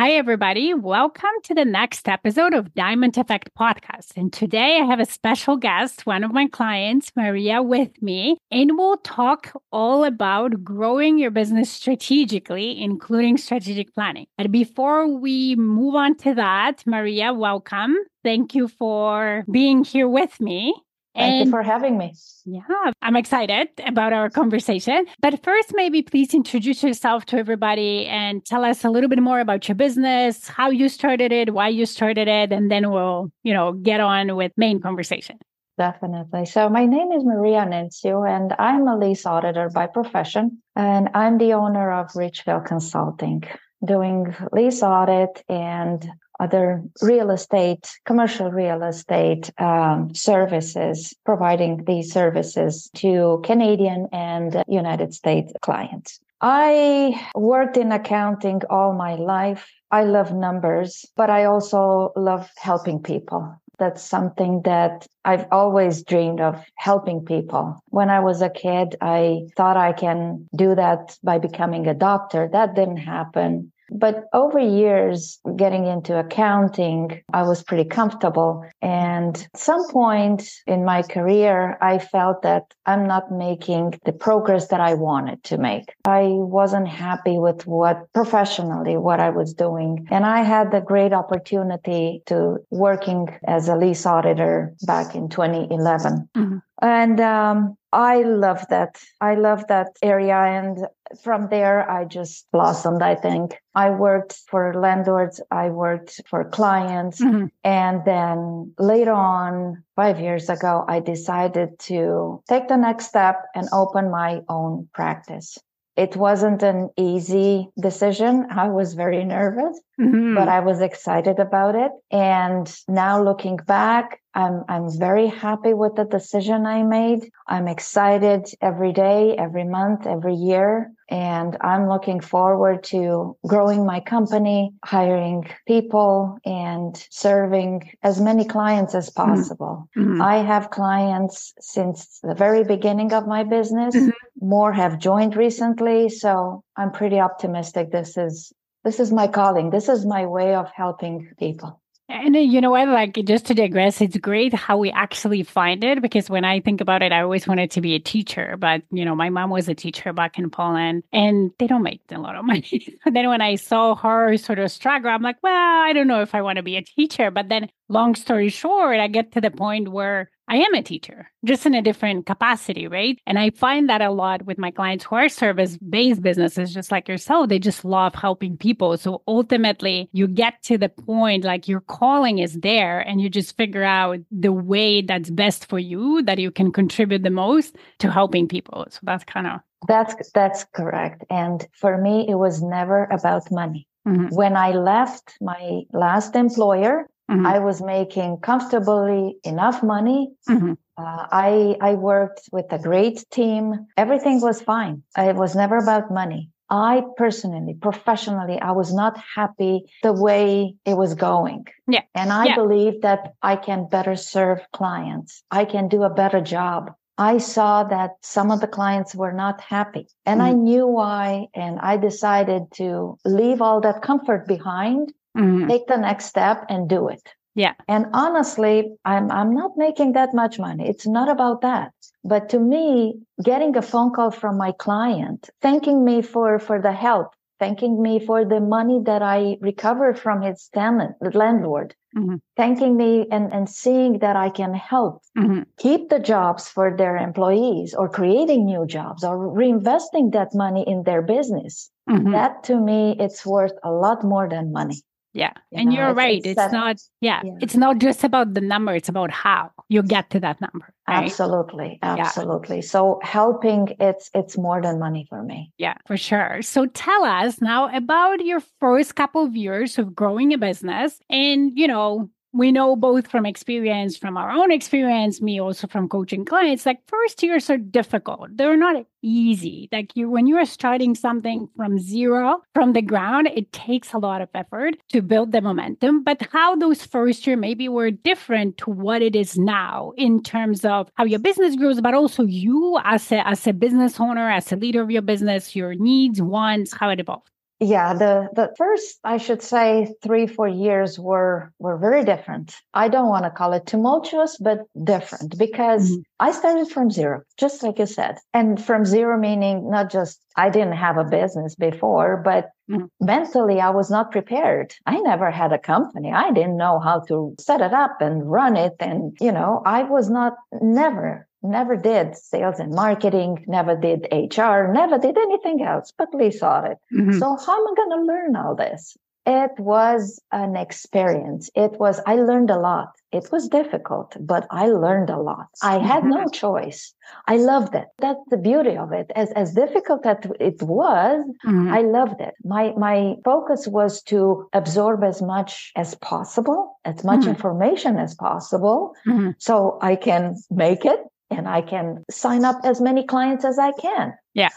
Hi, everybody. Welcome to the next episode of Diamond Effect Podcast. And today I have a special guest, one of my clients, Maria, with me. And we'll talk all about growing your business strategically, including strategic planning. And before we move on to that, Maria, welcome. Thank you for being here with me. Thank and you for having me. Yeah, I'm excited about our conversation. But first, maybe please introduce yourself to everybody and tell us a little bit more about your business, how you started it, why you started it, and then we'll, you know, get on with main conversation. Definitely. So my name is Maria Nenciu, and I'm a lease auditor by profession, and I'm the owner of Richvale Consulting, doing lease audit and other real estate, commercial real estate um, services, providing these services to Canadian and United States clients. I worked in accounting all my life. I love numbers, but I also love helping people. That's something that I've always dreamed of helping people. When I was a kid, I thought I can do that by becoming a doctor. That didn't happen. But over years, getting into accounting, I was pretty comfortable. And at some point in my career, I felt that I'm not making the progress that I wanted to make. I wasn't happy with what professionally, what I was doing. And I had the great opportunity to working as a lease auditor back in 2011. Mm-hmm. And um, I love that. I love that area. And from there, I just blossomed, I think. I worked for landlords, I worked for clients. Mm-hmm. And then later on, five years ago, I decided to take the next step and open my own practice. It wasn't an easy decision. I was very nervous, mm-hmm. but I was excited about it. And now looking back, I'm, I'm very happy with the decision I made. I'm excited every day, every month, every year. And I'm looking forward to growing my company, hiring people and serving as many clients as mm-hmm. possible. Mm-hmm. I have clients since the very beginning of my business. Mm-hmm. More have joined recently. So I'm pretty optimistic. This is, this is my calling. This is my way of helping people. And you know what? Like, just to digress, it's great how we actually find it because when I think about it, I always wanted to be a teacher. But, you know, my mom was a teacher back in Poland and they don't make a lot of money. then when I saw her sort of struggle, I'm like, well, I don't know if I want to be a teacher. But then, long story short, I get to the point where I am a teacher, just in a different capacity, right? And I find that a lot with my clients who are service based businesses, just like yourself. They just love helping people. So ultimately, you get to the point like your calling is there and you just figure out the way that's best for you, that you can contribute the most to helping people. So that's kind of. That's that's correct. And for me, it was never about money. Mm-hmm. When I left my last employer, Mm-hmm. I was making comfortably enough money. Mm-hmm. Uh, I I worked with a great team. Everything was fine. It was never about money. I personally, professionally, I was not happy the way it was going. Yeah. And I yeah. believe that I can better serve clients. I can do a better job. I saw that some of the clients were not happy and mm-hmm. I knew why. And I decided to leave all that comfort behind Mm-hmm. Take the next step and do it. Yeah. And honestly, I'm I'm not making that much money. It's not about that. But to me, getting a phone call from my client thanking me for for the help thanking me for the money that I recovered from his tenant, the landlord, mm-hmm. thanking me and, and seeing that I can help mm-hmm. keep the jobs for their employees or creating new jobs or reinvesting that money in their business. Mm-hmm. That to me, it's worth a lot more than money. Yeah. You and know, you're it's, right. It's, it's not, yeah, yeah, it's not just about the number, it's about how you get to that number. Right? Absolutely. Absolutely. Yeah. So helping it's it's more than money for me. Yeah, for sure. So tell us now about your first couple of years of growing a business and, you know, we know both from experience, from our own experience, me also from coaching clients, like first years are difficult. They're not easy. Like you, when you are starting something from zero, from the ground, it takes a lot of effort to build the momentum. But how those first year maybe were different to what it is now in terms of how your business grows, but also you as a, as a business owner, as a leader of your business, your needs, wants, how it evolved yeah the the first i should say three four years were were very different. I don't want to call it tumultuous but different because mm-hmm. i started from zero just like you said. And from zero meaning not just i didn't have a business before but mm-hmm. mentally i was not prepared. I never had a company. I didn't know how to set it up and run it. And you know i was not never never did sales and marketing, never did HR, never did anything else but lease audit. Mm-hmm. So how am I going to learn all this? It was an experience. It was, I learned a lot. It was difficult, but I learned a lot. I had no mm-hmm. choice. I loved it. That's the beauty of it. As, as difficult as it was, mm-hmm. I loved it. My, my focus was to absorb as much as possible, as much mm-hmm. information as possible, mm-hmm. so I can make it and I can sign up as many clients as I can. Yeah.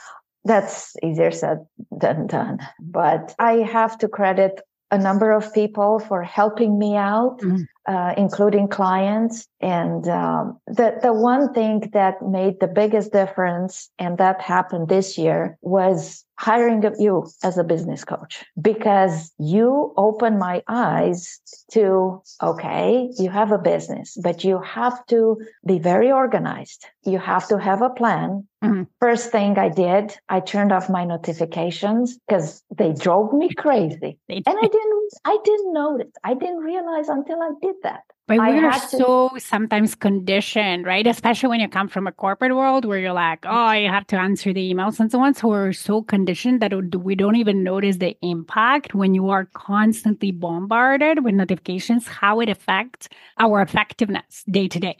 That's easier said than done. But I have to credit a number of people for helping me out, mm-hmm. Uh, including clients. And um, the the one thing that made the biggest difference, and that happened this year, was hiring of you as a business coach. Because you open my eyes to okay you have a business but you have to be very organized. You have to have a plan. Mm-hmm. first thing i did i turned off my notifications because they drove me crazy. And i didn't i didn't notice i didn't realize until i did that but we're so sometimes conditioned, right? Especially when you come from a corporate world where you're like, oh, you have to answer the emails and so on. So we're so conditioned that we don't even notice the impact when you are constantly bombarded with notifications, how it affects our effectiveness day to day.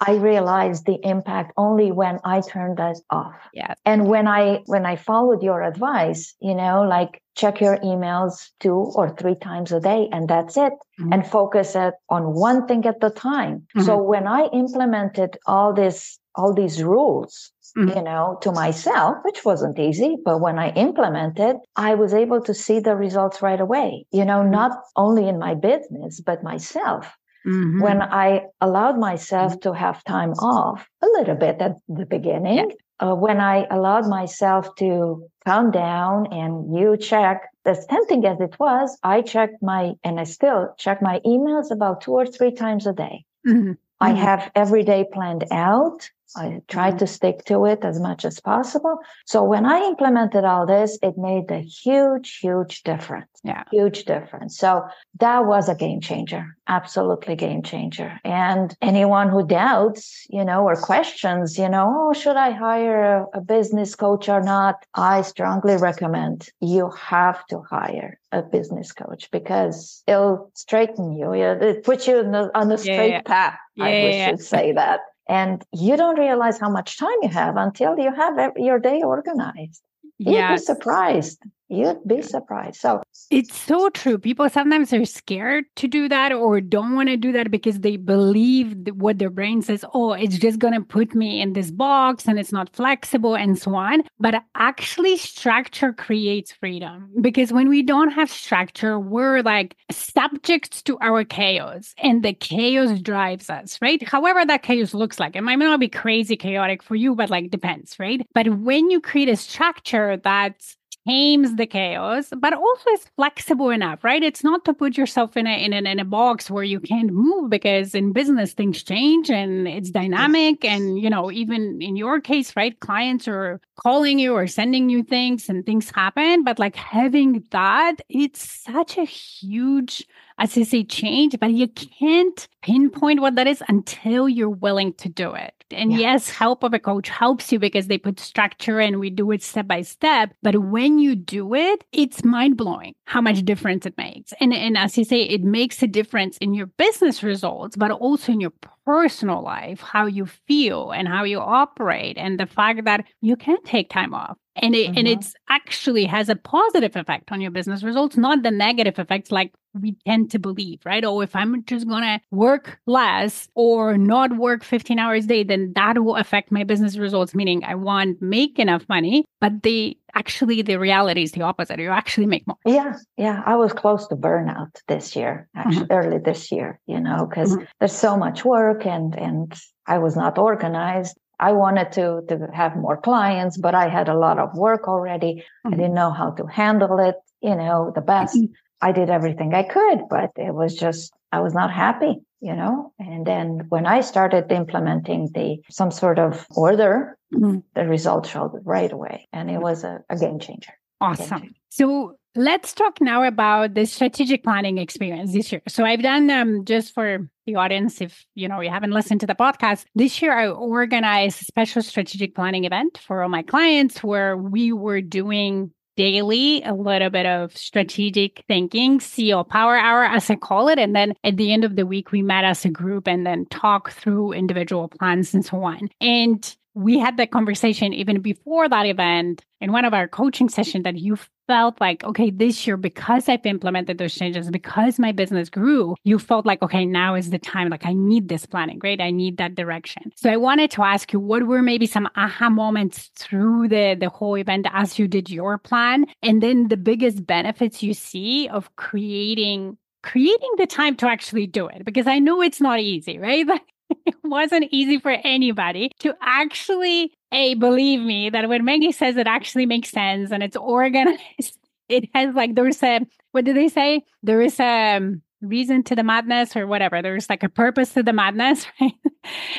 I realized the impact only when I turned that off. Yeah. And when I when I followed your advice, you know, like check your emails two or three times a day and that's it mm-hmm. and focus it on one thing at the time. Mm-hmm. So when I implemented all this all these rules, mm-hmm. you know, to myself, which wasn't easy, but when I implemented, I was able to see the results right away. You know, mm-hmm. not only in my business, but myself. Mm-hmm. When I allowed myself mm-hmm. to have time off a little bit at the beginning, yeah. uh, when I allowed myself to calm down and you check, as tempting as it was, I checked my, and I still check my emails about two or three times a day. Mm-hmm. I mm-hmm. have every day planned out. I tried mm-hmm. to stick to it as much as possible. So when I implemented all this, it made a huge, huge difference. Yeah. Huge difference. So that was a game changer. Absolutely game changer. And anyone who doubts, you know, or questions, you know, oh, should I hire a, a business coach or not? I strongly recommend you have to hire a business coach because it'll straighten you. It puts you the, on the straight yeah, yeah. path. Yeah, I should say that. And you don't realize how much time you have until you have your day organized. You'd be surprised. You'd be surprised. So it's so true. People sometimes are scared to do that or don't want to do that because they believe what their brain says, oh, it's just going to put me in this box and it's not flexible and so on. But actually, structure creates freedom because when we don't have structure, we're like subjects to our chaos and the chaos drives us, right? However, that chaos looks like it might not be crazy chaotic for you, but like depends, right? But when you create a structure that's tames the chaos, but also is flexible enough, right? It's not to put yourself in a in a, in a box where you can't move because in business things change and it's dynamic. And you know, even in your case, right, clients are calling you or sending you things and things happen. But like having that, it's such a huge as you say, change, but you can't pinpoint what that is until you're willing to do it. And yeah. yes, help of a coach helps you because they put structure and we do it step by step. But when you do it, it's mind blowing how much difference it makes. And, and as you say, it makes a difference in your business results, but also in your personal life, how you feel and how you operate, and the fact that you can take time off and it mm-hmm. and it's actually has a positive effect on your business results not the negative effects like we tend to believe right oh if i'm just gonna work less or not work 15 hours a day then that will affect my business results meaning i won't make enough money but the actually the reality is the opposite you actually make more yeah yeah i was close to burnout this year actually mm-hmm. early this year you know because mm-hmm. there's so much work and and i was not organized I wanted to to have more clients, but I had a lot of work already. Mm-hmm. I didn't know how to handle it, you know, the best. Mm-hmm. I did everything I could, but it was just I was not happy, you know. And then when I started implementing the some sort of order, mm-hmm. the results showed right away, and it was a, a game changer. Awesome. So let's talk now about the strategic planning experience this year. So I've done um, just for the audience, if you know you haven't listened to the podcast, this year I organized a special strategic planning event for all my clients where we were doing daily a little bit of strategic thinking, CEO power hour, as I call it. And then at the end of the week, we met as a group and then talk through individual plans and so on. And we had that conversation even before that event in one of our coaching sessions that you felt like, okay, this year, because I've implemented those changes, because my business grew, you felt like, okay, now is the time. Like, I need this planning, right? I need that direction. So I wanted to ask you, what were maybe some aha moments through the, the whole event as you did your plan? And then the biggest benefits you see of creating creating the time to actually do it because I know it's not easy, right? it wasn't easy for anybody to actually a believe me that when Maggie says it actually makes sense and it's organized. It has like there's a what do they say? There is a um, reason to the madness or whatever. There's like a purpose to the madness, right?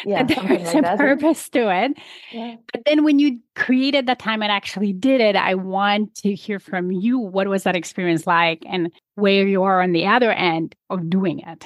Yeah, there's like a that. purpose to it. Yeah. But then when you created that time and actually did it, I want to hear from you. What was that experience like and where you are on the other end of doing it?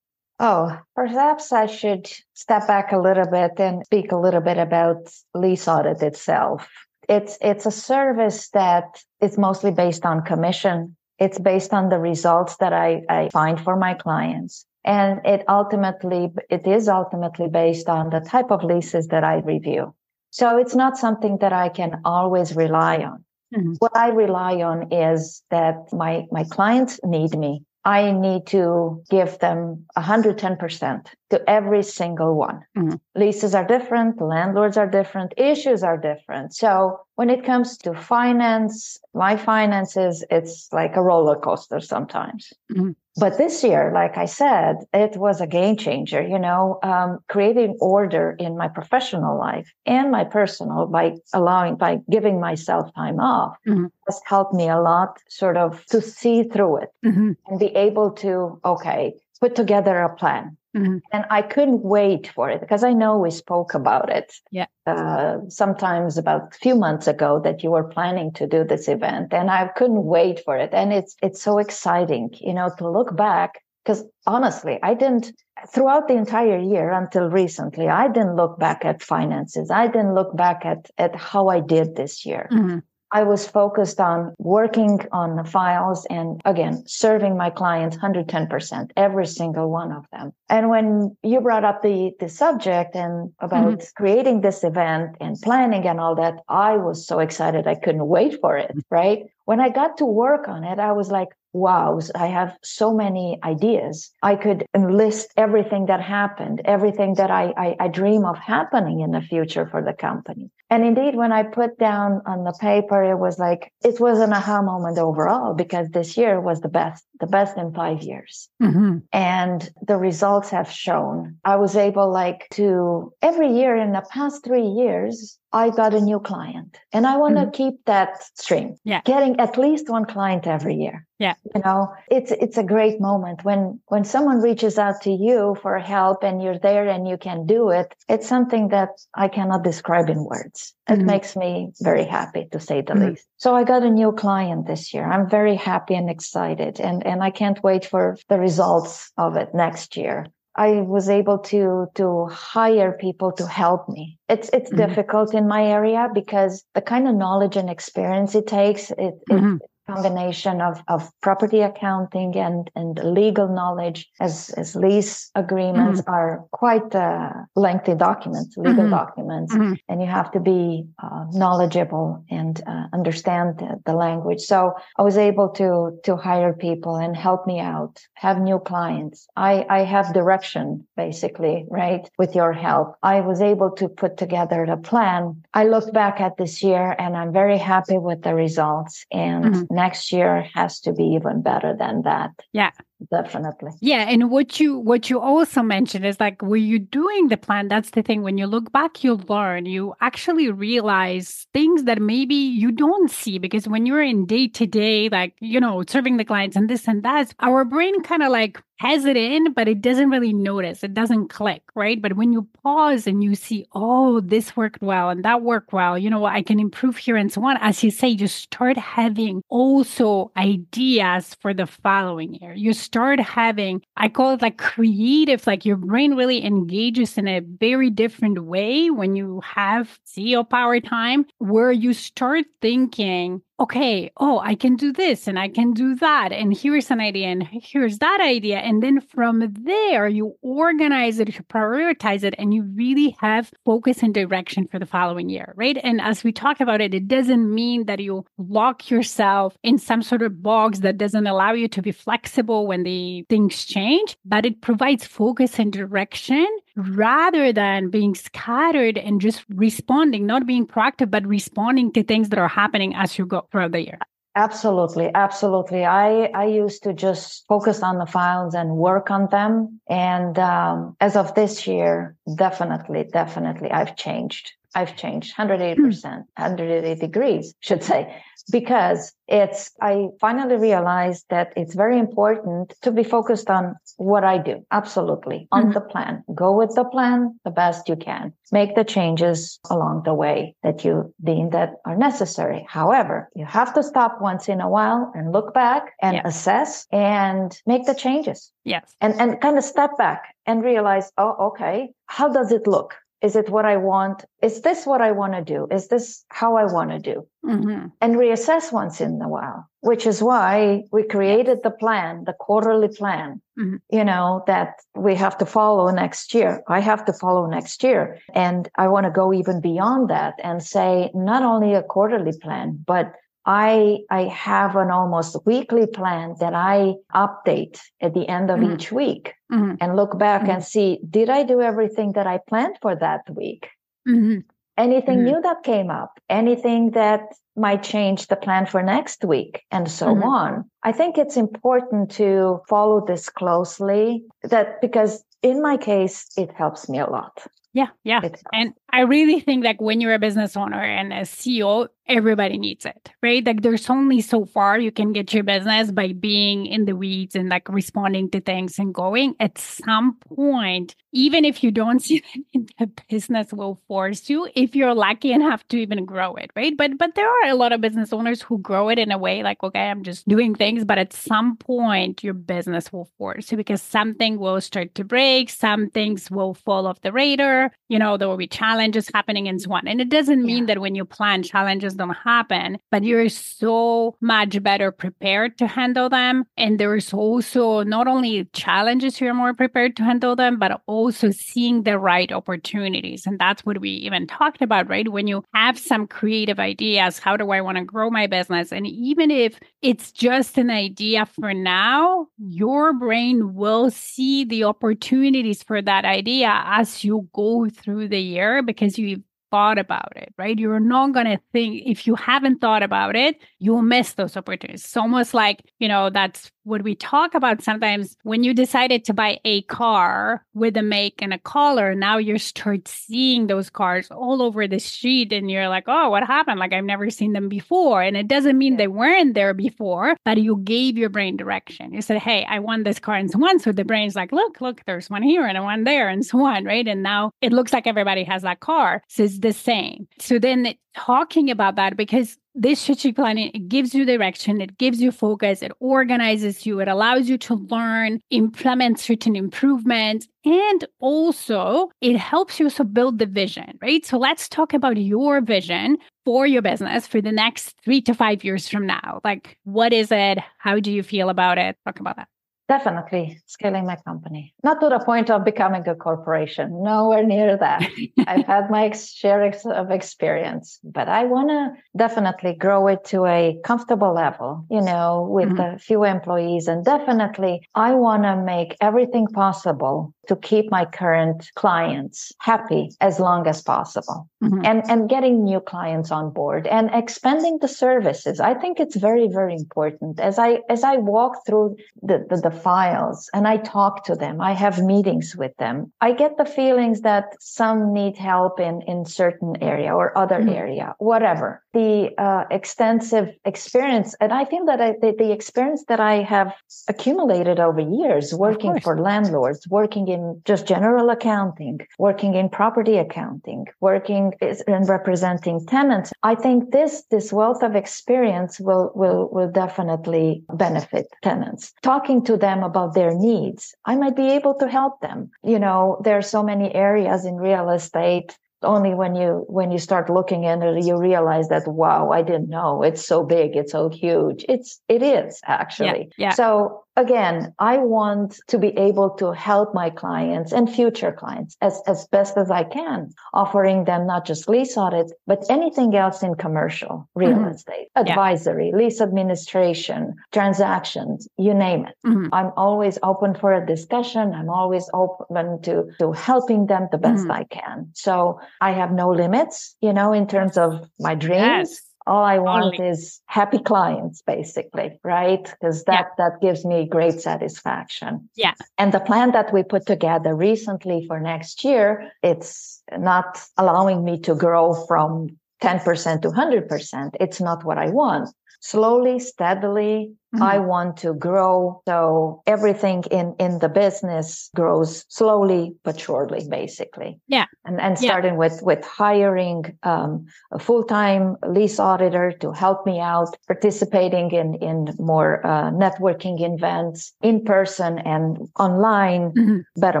Oh, perhaps I should step back a little bit and speak a little bit about lease audit itself. It's it's a service that is mostly based on commission. It's based on the results that I, I find for my clients. And it ultimately it is ultimately based on the type of leases that I review. So it's not something that I can always rely on. Mm-hmm. What I rely on is that my my clients need me I need to give them 110% to every single one. Mm-hmm. Leases are different, landlords are different, issues are different. So when it comes to finance, my finances, it's like a roller coaster sometimes. Mm-hmm. But this year, like I said, it was a game changer, you know, um, creating order in my professional life and my personal by allowing, by giving myself time off mm-hmm. has helped me a lot sort of to see through it mm-hmm. and be able to, okay, put together a plan. Mm-hmm. And I couldn't wait for it because I know we spoke about it. Yeah. Uh, sometimes about a few months ago that you were planning to do this event, and I couldn't wait for it. And it's it's so exciting, you know, to look back because honestly, I didn't throughout the entire year until recently. I didn't look back at finances. I didn't look back at at how I did this year. Mm-hmm. I was focused on working on the files and again, serving my clients 110%, every single one of them. And when you brought up the, the subject and about mm-hmm. creating this event and planning and all that, I was so excited. I couldn't wait for it. Right. When I got to work on it, I was like, wow, I have so many ideas. I could enlist everything that happened, everything that I, I, I, dream of happening in the future for the company. And indeed, when I put down on the paper, it was like, it was an aha moment overall because this year was the best, the best in five years. Mm-hmm. And the results have shown I was able like to every year in the past three years, I got a new client and I want to mm-hmm. keep that stream. Yeah. Getting at least one client every year. Yeah. You know, it's it's a great moment when when someone reaches out to you for help and you're there and you can do it. It's something that I cannot describe in words. It mm-hmm. makes me very happy to say the mm-hmm. least. So I got a new client this year. I'm very happy and excited and and I can't wait for the results of it next year. I was able to to hire people to help me. It's it's mm-hmm. difficult in my area because the kind of knowledge and experience it takes it, mm-hmm. it combination of, of property accounting and, and legal knowledge as, as lease agreements mm-hmm. are quite uh, lengthy documents, legal mm-hmm. documents, mm-hmm. and you have to be uh, knowledgeable and uh, understand the, the, language. So I was able to, to hire people and help me out, have new clients. I, I have direction basically, right? With your help, I was able to put together the plan. I look back at this year and I'm very happy with the results and mm-hmm next year has to be even better than that. Yeah. Definitely. Yeah and what you what you also mentioned is like were you're doing the plan that's the thing. When you look back you learn. You actually realize things that maybe you don't see because when you're in day to day like you know serving the clients and this and that our brain kind of like has it in, but it doesn't really notice. It doesn't click, right? But when you pause and you see, oh, this worked well and that worked well, you know, I can improve here and so on. As you say, you start having also ideas for the following year. You start having, I call it like creative, like your brain really engages in a very different way when you have CEO power time, where you start thinking, okay, oh, I can do this and I can do that. And here's an idea and here's that idea. And then from there, you organize it, you prioritize it, and you really have focus and direction for the following year, right? And as we talk about it, it doesn't mean that you lock yourself in some sort of box that doesn't allow you to be flexible when the things change, but it provides focus and direction rather than being scattered and just responding, not being proactive, but responding to things that are happening as you go throughout the year. Absolutely, absolutely. I I used to just focus on the files and work on them, and um, as of this year, definitely, definitely, I've changed. I've changed 180%, 180 degrees, should say, because it's, I finally realized that it's very important to be focused on what I do. Absolutely. On mm-hmm. the plan. Go with the plan the best you can. Make the changes along the way that you deem that are necessary. However, you have to stop once in a while and look back and assess and make the changes. Yes. And, and kind of step back and realize, oh, okay, how does it look? Is it what I want? Is this what I want to do? Is this how I want to do? Mm-hmm. And reassess once in a while, which is why we created the plan, the quarterly plan, mm-hmm. you know, that we have to follow next year. I have to follow next year. And I want to go even beyond that and say not only a quarterly plan, but I I have an almost weekly plan that I update at the end of mm-hmm. each week mm-hmm. and look back mm-hmm. and see did I do everything that I planned for that week? Mm-hmm. Anything mm-hmm. new that came up, anything that might change the plan for next week and so mm-hmm. on. I think it's important to follow this closely that because in my case it helps me a lot. Yeah, yeah. And I really think like when you're a business owner and a CEO, everybody needs it, right? Like there's only so far you can get your business by being in the weeds and like responding to things and going. At some point, even if you don't see that the business will force you, if you're lucky enough to even grow it, right? But but there are a lot of business owners who grow it in a way like, okay, I'm just doing things, but at some point your business will force you because something will start to break, some things will fall off the radar, you know, there will be challenges happening and so on. And it doesn't mean yeah. that when you plan challenges don't happen, but you're so much better prepared to handle them. And there's also not only challenges, you're more prepared to handle them, but also seeing the right opportunities. And that's what we even talked about, right? When you have some creative ideas, how do I want to grow my business? And even if it's just an idea for now, your brain will see the opportunities for that idea as you go through the year because you thought about it, right? You're not going to think, if you haven't thought about it, you'll miss those opportunities. It's almost like, you know, that's what we talk about sometimes when you decided to buy a car with a make and a color, now you start seeing those cars all over the street and you're like, oh, what happened? Like I've never seen them before. And it doesn't mean they weren't there before, but you gave your brain direction. You said, hey, I want this car and so on. So the brain's like, look, look, there's one here and one there and so on, right? And now it looks like everybody has that car. So it's the same. So then talking about that because this strategic planning it gives you direction it gives you focus it organizes you it allows you to learn implement certain improvements and also it helps you also build the vision right? So let's talk about your vision for your business for the next three to five years from now. Like what is it? How do you feel about it? Talk about that Definitely scaling my company. Not to the point of becoming a corporation, nowhere near that. I've had my share of experience, but I want to definitely grow it to a comfortable level, you know, with mm-hmm. a few employees. And definitely, I want to make everything possible to keep my current clients happy as long as possible mm-hmm. and, and getting new clients on board and expanding the services. I think it's very, very important. As I as I walk through the, the, the files and I talk to them, I have meetings with them, I get the feelings that some need help in, in certain area or other mm-hmm. area, whatever. The uh, extensive experience, and I feel that I, the, the experience that I have accumulated over years working for landlords, working in just general accounting, working in property accounting, working and representing tenants. I think this this wealth of experience will will will definitely benefit tenants. Talking to them about their needs, I might be able to help them. You know, there are so many areas in real estate only when you when you start looking at it you realize that wow i didn't know. It's so big. It's so huge. It's it is actually. yeah, yeah. so again, I want to be able to help my clients and future clients as, as best as I can, offering them not just lease audit, but anything else in commercial real mm-hmm. estate, advisory, yeah. lease administration, transactions, you name it. Mm-hmm. I'm always open for a discussion. I'm always open to, to helping them the best mm-hmm. I can. So I have no limits, you know, in terms of my dreams. Yes all I want Only. is happy clients, basically, right? Because that, yeah. that gives me great satisfaction. Yeah. And the plan that we put together recently for next year, it's not allowing me to grow from 10% to 100%. It's not what I want. Slowly, steadily, Mm-hmm. I want to grow. So everything in, in the business grows slowly but surely, basically. Yeah. And, and starting yeah. with, with hiring um, a full-time lease auditor to help me out, participating in, in more uh, networking events in person and online, mm-hmm. better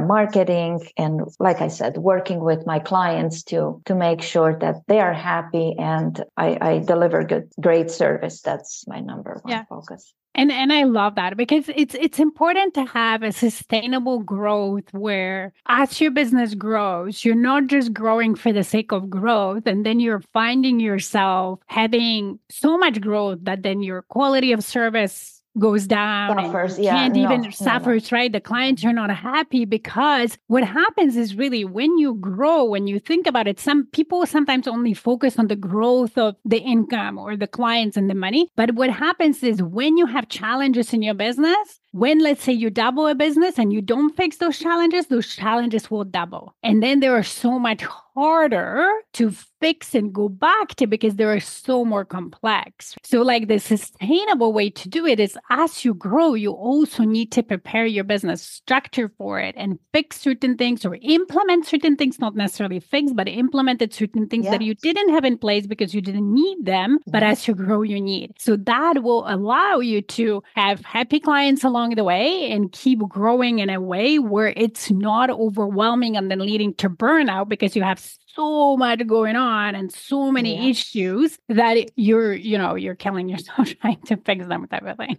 marketing. And like I said, working with my clients to, to make sure that they are happy and I, I deliver good, great service. That's my number one yeah. focus. And and I love that because it's it's important to have a sustainable growth where as your business grows, you're not just growing for the sake of growth and then you're finding yourself having so much growth that then your quality of service goes down suffers, and yeah, can't no, even no, suffers no. right? The clients are not happy because what happens is really when you grow when you think about it some people sometimes only focus on the growth of the income or the clients and the money. But what happens is when you have challenges in your business when let's say you double a business and you don't fix those challenges those challenges will double. And then there are so much harder to fix and go back to because they are so more complex. So, like the sustainable way to do it is as you grow, you also need to prepare your business structure for it and fix certain things or implement certain things, not necessarily fix, but implemented certain things that you didn't have in place because you didn't need them. But as you grow, you need. So, that will allow you to have happy clients along the way and keep growing in a way where it's not overwhelming and then leading to burnout because you have so much going on and so many yeah. issues that you're, you know, you're killing yourself trying to fix them type of thing.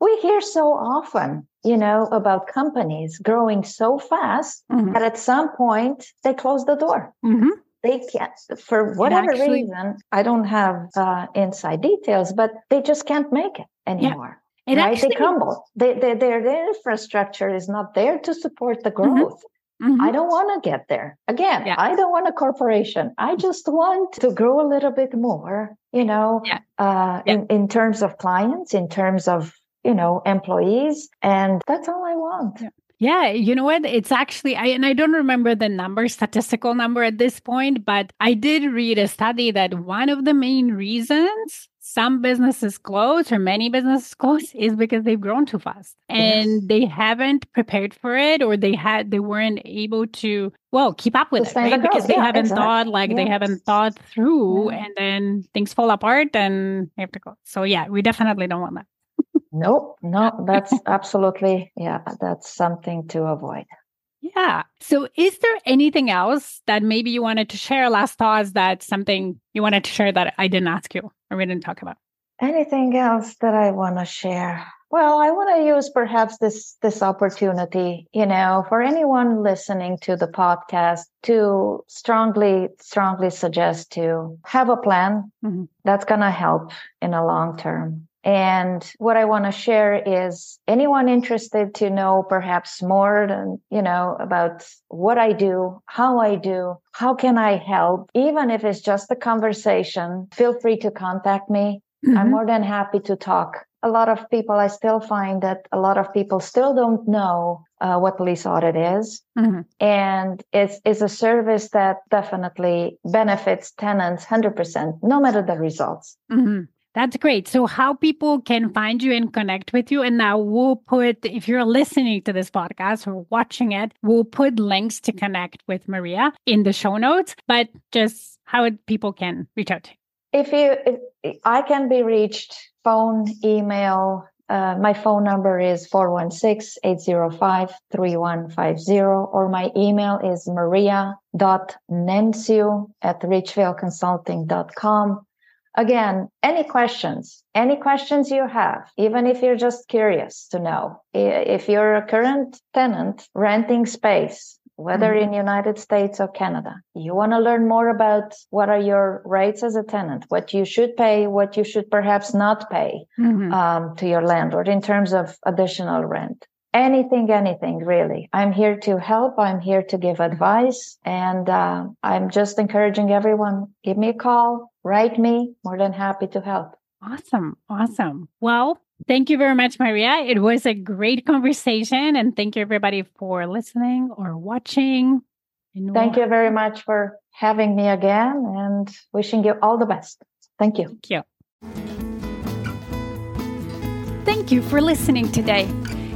We hear so often, you know, about companies growing so fast mm-hmm. that at some point they close the door. Mm-hmm. They can't, for whatever actually, reason, I don't have uh, inside details, but they just can't make it anymore. Yeah. It right? Actually, they crumble. They, they, their, their infrastructure is not there to support the mm-hmm. growth. Mm-hmm. Mm-hmm. I don't want to get there. Again. I don't want a corporation. I just want to grow a little bit more, you know, yeah. Uh, yeah. in, in terms of clients, in terms of you know, employees. And that's all I want. Yeah. Yeah, you know what? It's actually I and I don't remember the number, statistical number at this point, but I did read a study that one of the main reasons some businesses close or many businesses close is because they've grown too fast and yes. they haven't prepared for it or they had they weren't able to well keep up with it right? because they yeah, haven't exactly. thought like yes. they haven't thought through yeah. and then things fall apart and they have to go so yeah we definitely don't want that nope no that's absolutely yeah that's something to avoid yeah. So, is there anything else that maybe you wanted to share? Last thoughts that something you wanted to share that I didn't ask you or we didn't talk about? Anything else that I want to share? Well, I want to use perhaps this this opportunity, you know, for anyone listening to the podcast to strongly strongly suggest to have a plan mm-hmm. that's going to help in a long term and what I want to share is anyone interested to know perhaps more than, you know, about what I do, how I do, how can I help, even if it's just a conversation, feel free to contact me. Mm-hmm. I'm more than happy to talk. A lot of people, I still find that a lot of people still don't know uh, what lease audit is. Mm-hmm. And it's, it's a service that definitely benefits tenants 100%, no matter the results. Mm-hmm. That's great. So, how people can find you and connect with you. And now we'll put, if you're listening to this podcast or watching it, we'll put links to connect with Maria in the show notes, but just how people can reach out. If you, I can be reached phone, email, uh, my phone number is 416-805-3150 or my email is maria.nenciu at richvaleconsulting.com again, any questions, any questions you have, even if you're just curious to know, if you're a current tenant renting space, whether mm-hmm. in United States or Canada, you want to learn more about what are your rights as a tenant, what you should pay, what you should perhaps not pay mm-hmm. um, to your landlord in terms of additional rent anything, anything really. I'm here to help. I'm here to give advice. And uh, I'm just encouraging everyone give me a call, write me. More than happy to help. Awesome. Awesome. Well, thank you very much, Maria. It was a great conversation. And thank you, everybody, for listening or watching. Thank you very much for having me again and wishing you all the best. Thank you. Thank you. Thank you for listening today.